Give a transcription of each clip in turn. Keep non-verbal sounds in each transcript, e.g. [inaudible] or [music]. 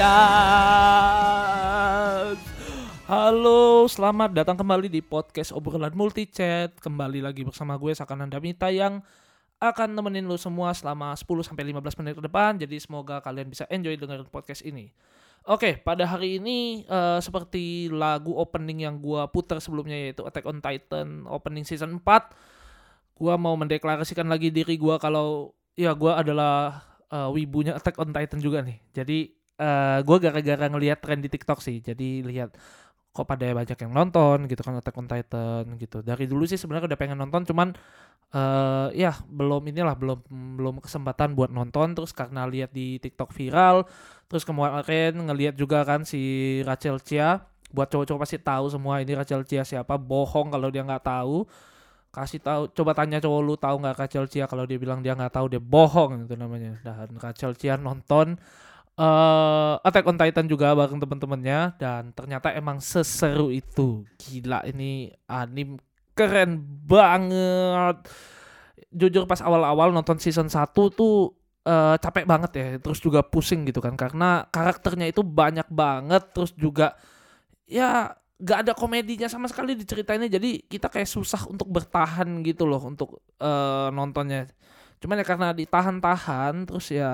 la. Halo, selamat datang kembali di podcast obrolan multi chat. Kembali lagi bersama gue Sakananda Mita yang akan nemenin lo semua selama 10 sampai 15 menit ke depan. Jadi semoga kalian bisa enjoy dengerin podcast ini. Oke, pada hari ini uh, seperti lagu opening yang gua putar sebelumnya yaitu Attack on Titan opening season 4. Gua mau mendeklarasikan lagi diri gua kalau ya gua adalah uh, wibunya Attack on Titan juga nih. Jadi uh, gua gara-gara ngelihat tren di TikTok sih. Jadi lihat kok pada banyak yang nonton gitu kan Attack on Titan gitu. Dari dulu sih sebenarnya udah pengen nonton cuman uh, ya belum inilah belum belum kesempatan buat nonton. Terus karena lihat di TikTok viral terus kemarin ngelihat juga kan si Rachel Chia buat cowok-cowok pasti tahu semua ini Rachel Chia siapa bohong kalau dia nggak tahu. Kasih tahu coba tanya cowok lu tahu nggak Rachel Chia? Kalau dia bilang dia nggak tahu dia bohong itu namanya. Dan Rachel Chia nonton uh, Attack on Titan juga bareng temen-temennya dan ternyata emang seseru itu. Gila ini anim keren banget. Jujur pas awal-awal nonton season 1 tuh uh, capek banget ya terus juga pusing gitu kan karena karakternya itu banyak banget terus juga ya gak ada komedinya sama sekali di cerita ini jadi kita kayak susah untuk bertahan gitu loh untuk uh, nontonnya cuman ya karena ditahan-tahan terus ya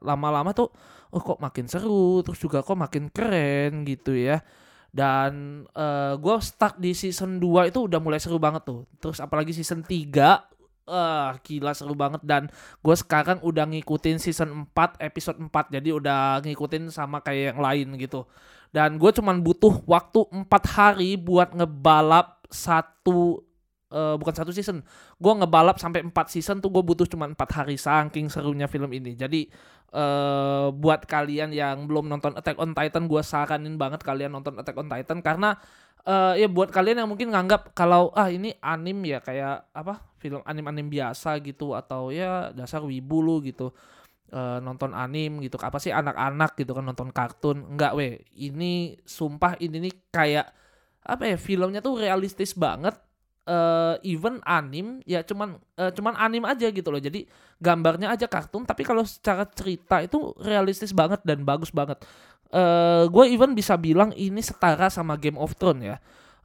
lama-lama tuh oh kok makin seru terus juga kok makin keren gitu ya. Dan uh, gue start di season 2 itu udah mulai seru banget tuh. Terus apalagi season 3 uh, gila seru banget. Dan gue sekarang udah ngikutin season 4 episode 4 jadi udah ngikutin sama kayak yang lain gitu. Dan gue cuman butuh waktu 4 hari buat ngebalap satu uh, bukan satu season. Gue ngebalap sampai 4 season tuh gue butuh cuma 4 hari saking serunya film ini. Jadi uh, buat kalian yang belum nonton Attack on Titan gue saranin banget kalian nonton Attack on Titan karena uh, ya buat kalian yang mungkin nganggap kalau ah ini anim ya kayak apa film anim-anim biasa gitu atau ya dasar wibu lu gitu. Nonton anim gitu. Apa sih anak-anak gitu kan nonton kartun? Enggak weh. Ini sumpah ini nih kayak apa ya filmnya tuh realistis banget uh, even anim ya cuman uh, cuman anim aja gitu loh. Jadi gambarnya aja kartun tapi kalau secara cerita itu realistis banget dan bagus banget. Uh, gue even bisa bilang ini setara sama Game of Thrones ya.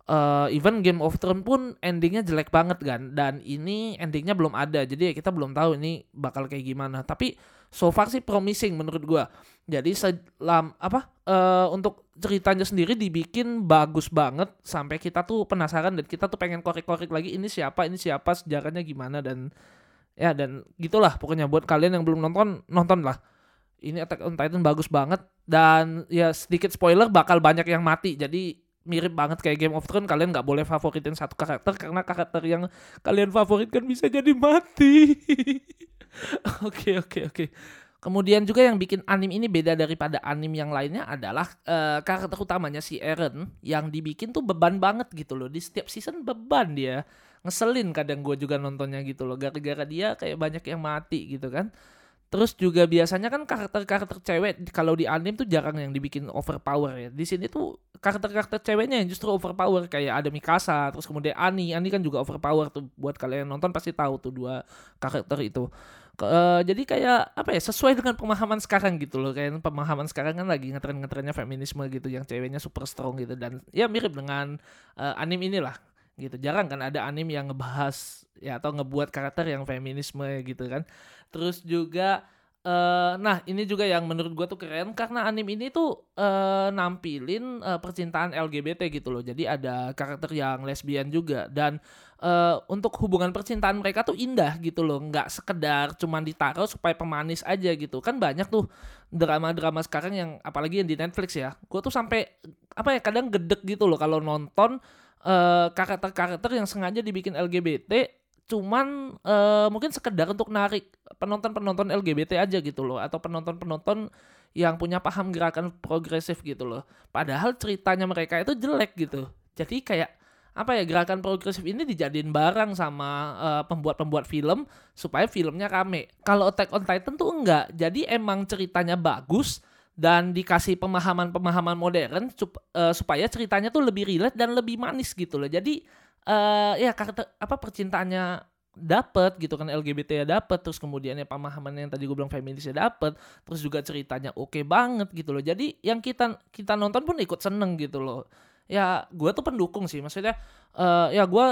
Uh, even Game of Thrones pun endingnya jelek banget kan dan ini endingnya belum ada jadi ya kita belum tahu ini bakal kayak gimana tapi so far sih promising menurut gue jadi selam apa uh, untuk ceritanya sendiri dibikin bagus banget sampai kita tuh penasaran dan kita tuh pengen korek-korek lagi ini siapa ini siapa sejarahnya gimana dan ya dan gitulah pokoknya buat kalian yang belum nonton nonton lah ini Attack on Titan bagus banget dan ya sedikit spoiler bakal banyak yang mati. Jadi mirip banget kayak Game of Thrones kalian nggak boleh favoritin satu karakter karena karakter yang kalian favoritkan bisa jadi mati [laughs] [laughs] oke oke oke Kemudian juga yang bikin anim ini beda daripada anim yang lainnya adalah uh, karakter utamanya si Eren yang dibikin tuh beban banget gitu loh. Di setiap season beban dia. Ngeselin kadang gue juga nontonnya gitu loh. Gara-gara dia kayak banyak yang mati gitu kan. Terus juga biasanya kan karakter-karakter cewek kalau di anim tuh jarang yang dibikin overpower ya. Di sini tuh karakter-karakter ceweknya yang justru overpower kayak ada Mikasa, terus kemudian Ani. Ani kan juga overpower tuh buat kalian nonton pasti tahu tuh dua karakter itu. Uh, jadi kayak apa ya sesuai dengan pemahaman sekarang gitu loh kayak pemahaman sekarang kan lagi ngetren ngetrennya feminisme gitu yang ceweknya super strong gitu dan ya mirip dengan uh, anim inilah gitu. Jarang kan ada anim yang ngebahas ya atau ngebuat karakter yang feminisme gitu kan. Terus juga Uh, nah ini juga yang menurut gue tuh keren karena anim ini tuh uh, nampilin uh, percintaan LGBT gitu loh. Jadi ada karakter yang lesbian juga. Dan uh, untuk hubungan percintaan mereka tuh indah gitu loh. Nggak sekedar cuman ditaruh supaya pemanis aja gitu. Kan banyak tuh drama-drama sekarang yang apalagi yang di Netflix ya. Gue tuh sampai apa ya kadang gedek gitu loh kalau nonton karakter-karakter uh, yang sengaja dibikin LGBT cuman uh, mungkin sekedar untuk narik penonton-penonton LGBT aja gitu loh atau penonton-penonton yang punya paham gerakan progresif gitu loh. Padahal ceritanya mereka itu jelek gitu. Jadi kayak apa ya gerakan progresif ini dijadiin barang sama uh, pembuat-pembuat film supaya filmnya rame. Kalau Attack on Titan tuh enggak. Jadi emang ceritanya bagus dan dikasih pemahaman-pemahaman modern sup, uh, supaya ceritanya tuh lebih relate dan lebih manis gitu loh. Jadi uh, ya karakter apa percintaannya dapet gitu kan LGBT ya dapet terus kemudian ya pemahaman yang tadi gue bilang feminis ya dapet terus juga ceritanya oke okay banget gitu loh jadi yang kita kita nonton pun ikut seneng gitu loh ya gue tuh pendukung sih maksudnya uh, ya gue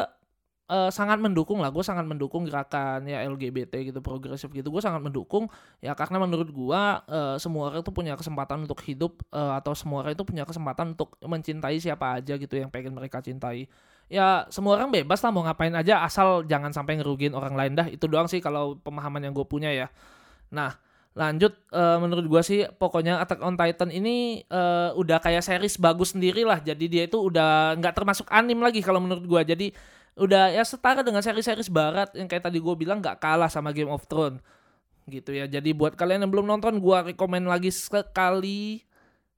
uh, sangat mendukung lah gue sangat mendukung gerakan ya LGBT gitu progresif gitu gue sangat mendukung ya karena menurut gue uh, semua orang itu punya kesempatan untuk hidup uh, atau semua orang itu punya kesempatan untuk mencintai siapa aja gitu yang pengen mereka cintai. Ya semua orang bebas lah mau ngapain aja asal jangan sampai ngerugiin orang lain dah itu doang sih kalau pemahaman yang gue punya ya. Nah lanjut uh, menurut gue sih pokoknya Attack on Titan ini uh, udah kayak series bagus sendiri lah jadi dia itu udah nggak termasuk anim lagi kalau menurut gue jadi udah ya setara dengan seri-seri barat yang kayak tadi gue bilang nggak kalah sama Game of Thrones. Gitu ya. Jadi buat kalian yang belum nonton gue rekomend lagi sekali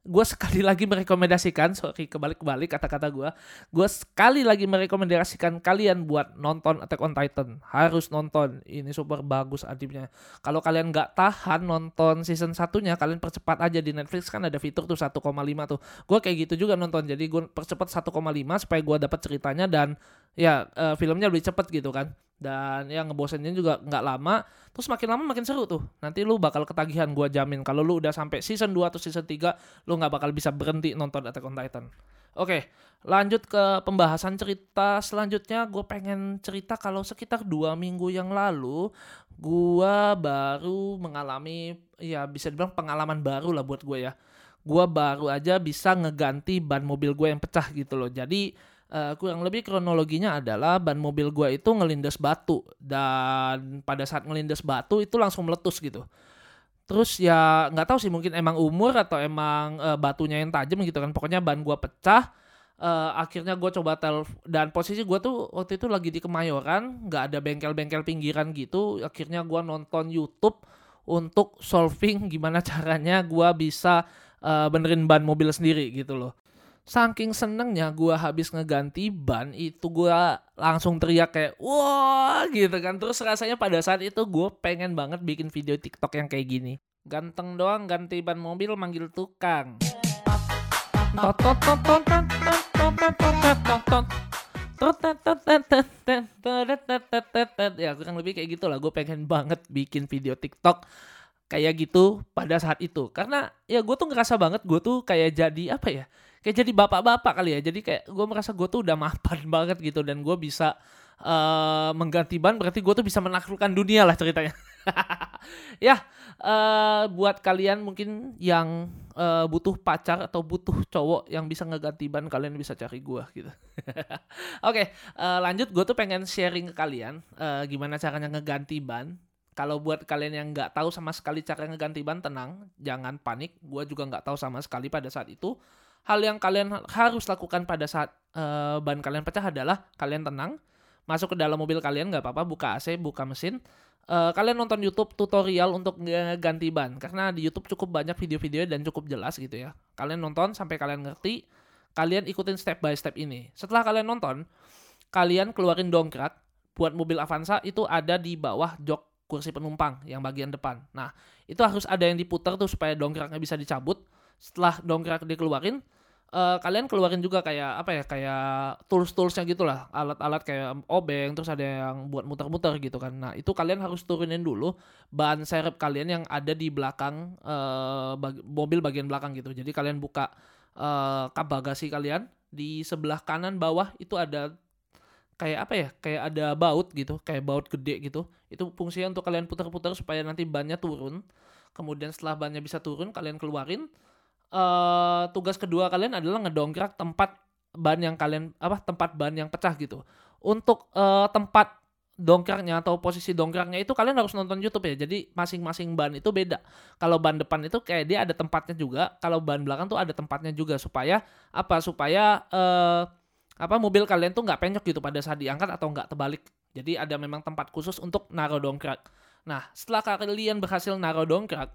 gue sekali [laughs] lagi merekomendasikan sorry kebalik-kebalik kata-kata gue gue sekali lagi merekomendasikan kalian buat nonton Attack on Titan. Harus nonton. Ini super bagus animenya kalau kalian nggak tahan nonton season satunya kalian percepat aja di Netflix. Kan ada fitur tuh 1,5 tuh. Gue kayak gitu juga nonton. Jadi gue percepat 1,5 supaya gue dapat ceritanya dan ya uh, filmnya lebih cepet gitu kan dan yang ngebosenin juga nggak lama terus makin lama makin seru tuh. Nanti lu bakal ketagihan gua jamin. Kalau lu udah sampai season 2 atau season 3 lu nggak bakal bisa berhenti nonton Attack on Titan. Oke lanjut ke pembahasan cerita selanjutnya. Gue pengen cerita kalau sekitar dua minggu yang lalu gua baru mengalami ya bisa dibilang pengalaman baru lah buat gue ya. Gua baru aja bisa ngeganti ban mobil gue yang pecah gitu loh. Jadi uh, kurang lebih kronologinya adalah ban mobil gue itu ngelindas batu. Dan pada saat ngelindas batu itu langsung meletus gitu. Terus ya nggak tahu sih mungkin emang umur atau emang uh, batunya yang tajam gitu kan. Pokoknya ban gue pecah uh, akhirnya gue coba tel dan posisi gue tuh waktu itu lagi di Kemayoran nggak ada bengkel-bengkel pinggiran gitu. Akhirnya gue nonton YouTube untuk solving gimana [laughs] caranya gue bisa uh, benerin ban mobil sendiri gitu loh saking senengnya gue habis ngeganti ban itu gue langsung teriak kayak wah gitu kan. Terus rasanya pada saat itu gue pengen banget bikin video TikTok yang kayak gini. Ganteng doang ganti ban mobil manggil tukang. Ya kurang lebih kayak gitu lah gue pengen banget bikin video TikTok kayak gitu pada saat itu. Karena ya gue tuh ngerasa banget gue tuh kayak jadi apa ya kayak jadi bapak-bapak kali ya. Jadi kayak gue merasa gue tuh udah mapan [laughs] banget gitu dan gue bisa uh, mengganti ban berarti gue tuh bisa menaklukkan dunia lah ceritanya. [laughs] Ya uh, buat kalian mungkin yang uh, butuh pacar atau butuh cowok yang bisa ngeganti ban kalian bisa cari gue gitu. [laughs] Oke okay, uh, lanjut gue tuh pengen sharing ke kalian uh, gimana caranya ngeganti ban. Kalau buat kalian yang nggak tahu sama sekali cara ngeganti ban tenang jangan panik. Gue juga nggak tahu sama sekali pada saat itu hal yang kalian harus lakukan pada saat uh, ban kalian pecah adalah kalian tenang, masuk ke dalam mobil kalian nggak apa-apa, buka AC, buka mesin. Uh, kalian nonton YouTube tutorial untuk ganti ban karena di YouTube cukup banyak video-video dan cukup jelas gitu ya. Kalian nonton sampai kalian ngerti, kalian ikutin step by step ini. Setelah kalian nonton, kalian keluarin dongkrak buat mobil Avanza itu ada di bawah jok kursi penumpang yang bagian depan. Nah, itu harus ada yang diputar tuh supaya dongkraknya bisa dicabut setelah dongkrak dikeluarin uh, kalian keluarin juga kayak apa ya kayak tools toolsnya gitulah alat-alat kayak obeng terus ada yang buat muter-muter gitu kan. Nah itu kalian harus turunin dulu ban serep kalian yang ada di belakang uh, bag mobil bagian belakang gitu. Jadi kalian buka uh, kap bagasi kalian di sebelah kanan bawah itu ada kayak apa ya kayak ada baut gitu kayak baut gede gitu. Itu fungsinya untuk kalian putar-putar supaya nanti bannya turun. Kemudian setelah bannya bisa turun kalian keluarin uh, tugas kedua kalian adalah ngedongkrak tempat ban yang kalian apa tempat ban yang pecah gitu. Untuk uh, tempat dongkraknya atau posisi dongkraknya itu kalian harus nonton YouTube ya. Jadi masing-masing ban itu beda. Kalau ban depan itu kayak dia ada tempatnya juga, kalau ban belakang tuh ada tempatnya juga supaya apa? Supaya uh, apa mobil kalian tuh nggak penyok gitu pada saat diangkat atau nggak terbalik. Jadi ada memang tempat khusus untuk naruh dongkrak. Nah, setelah kalian berhasil naruh dongkrak,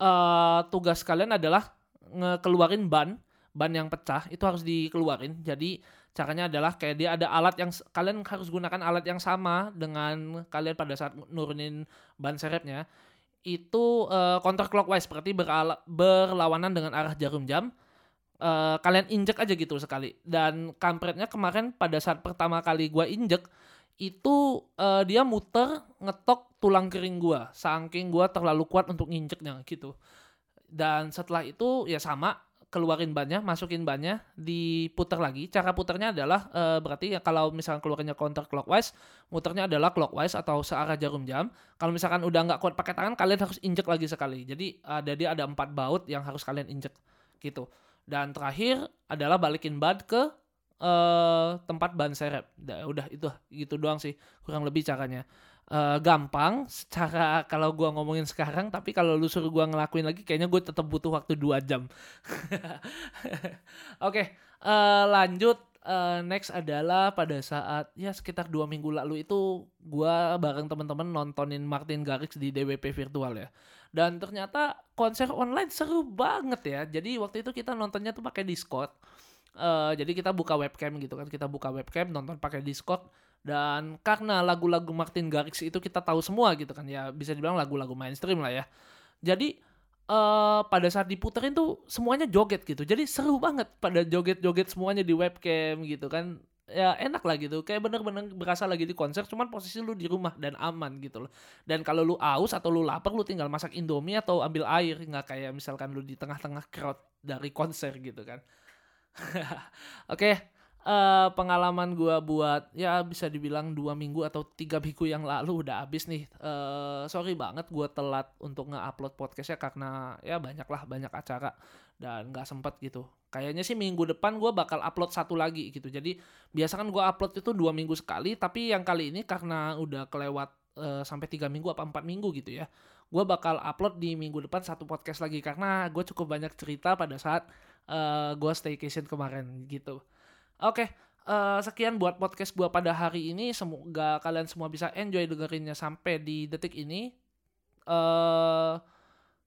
uh, tugas kalian adalah ngekeluarin ban ban yang pecah itu harus dikeluarin jadi caranya adalah kayak dia ada alat yang kalian harus gunakan alat yang sama dengan kalian pada saat nurunin ban serepnya itu uh, counter clockwise berarti berala, berlawanan dengan arah jarum jam. Uh, kalian injek aja gitu sekali. Dan kampretnya kemarin pada saat pertama kali gua injek itu uh, dia muter ngetok tulang kering gua saking gua terlalu kuat untuk nginjeknya gitu dan setelah itu ya sama keluarin bannya masukin bannya diputar lagi cara putarnya adalah uh, berarti ya kalau misalkan keluarnya counter clockwise muternya adalah clockwise atau searah jarum jam kalau misalkan udah nggak kuat pakai tangan kalian harus injek lagi sekali jadi ada dia ada empat baut yang harus kalian injek gitu dan terakhir adalah balikin bad ke uh, tempat ban serep. Udah itu gitu doang sih kurang lebih caranya. Uh, gampang secara kalau gua ngomongin sekarang tapi kalau lu suruh gua ngelakuin lagi kayaknya gue tetap butuh waktu dua jam. [laughs] Oke, okay, uh, eh, lanjut uh, next adalah pada saat ya sekitar dua minggu lalu itu gua bareng teman-teman nontonin Martin Garrix di DWP virtual ya. Dan ternyata konser online seru banget ya. Jadi waktu itu kita nontonnya tuh pakai Discord uh, jadi kita buka webcam gitu kan kita buka webcam nonton pakai Discord dan karena lagu-lagu Martin Garrix itu kita tahu semua gitu kan ya bisa dibilang lagu-lagu mainstream lah ya. Jadi uh, pada saat diputerin tuh semuanya joget gitu. Jadi seru banget pada joget-joget semuanya di webcam gitu kan. Ya enak lah gitu kayak bener-bener berasa lagi di konser cuman posisi lu di rumah dan aman gitu loh. Dan kalau lu aus atau lu lapar lu tinggal masak indomie atau ambil air nggak kayak misalkan lu di tengah-tengah crowd dari konser gitu kan. [laughs] Oke, okay, uh, pengalaman gue buat ya bisa dibilang dua minggu atau tiga minggu yang lalu udah habis nih. Uh, sorry banget gue telat untuk nge-upload podcastnya karena ya banyak lah banyak acara dan nggak sempet gitu. Kayaknya sih minggu depan gue bakal upload satu lagi gitu. Jadi biasa kan gue upload itu dua minggu sekali, tapi yang kali ini karena udah kelewat uh, sampai tiga minggu apa empat minggu gitu ya gue bakal upload di minggu depan satu podcast lagi karena gue cukup banyak cerita pada saat uh, gue staycation kemarin gitu. Oke, okay, uh, eh, sekian buat podcast gue pada hari ini. Semoga kalian semua bisa enjoy dengerinnya sampai di detik ini. Uh,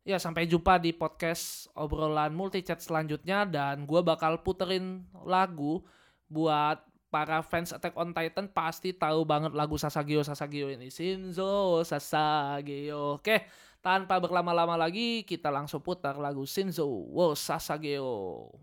ya sampai jumpa di podcast obrolan multi chat selanjutnya dan gue bakal puterin lagu buat para fans Attack on Titan pasti tahu banget lagu Sasageo Sasageo ini Shinzo Sasageo. Oke, tanpa berlama-lama lagi kita langsung putar lagu Shinzo wo Sasageo.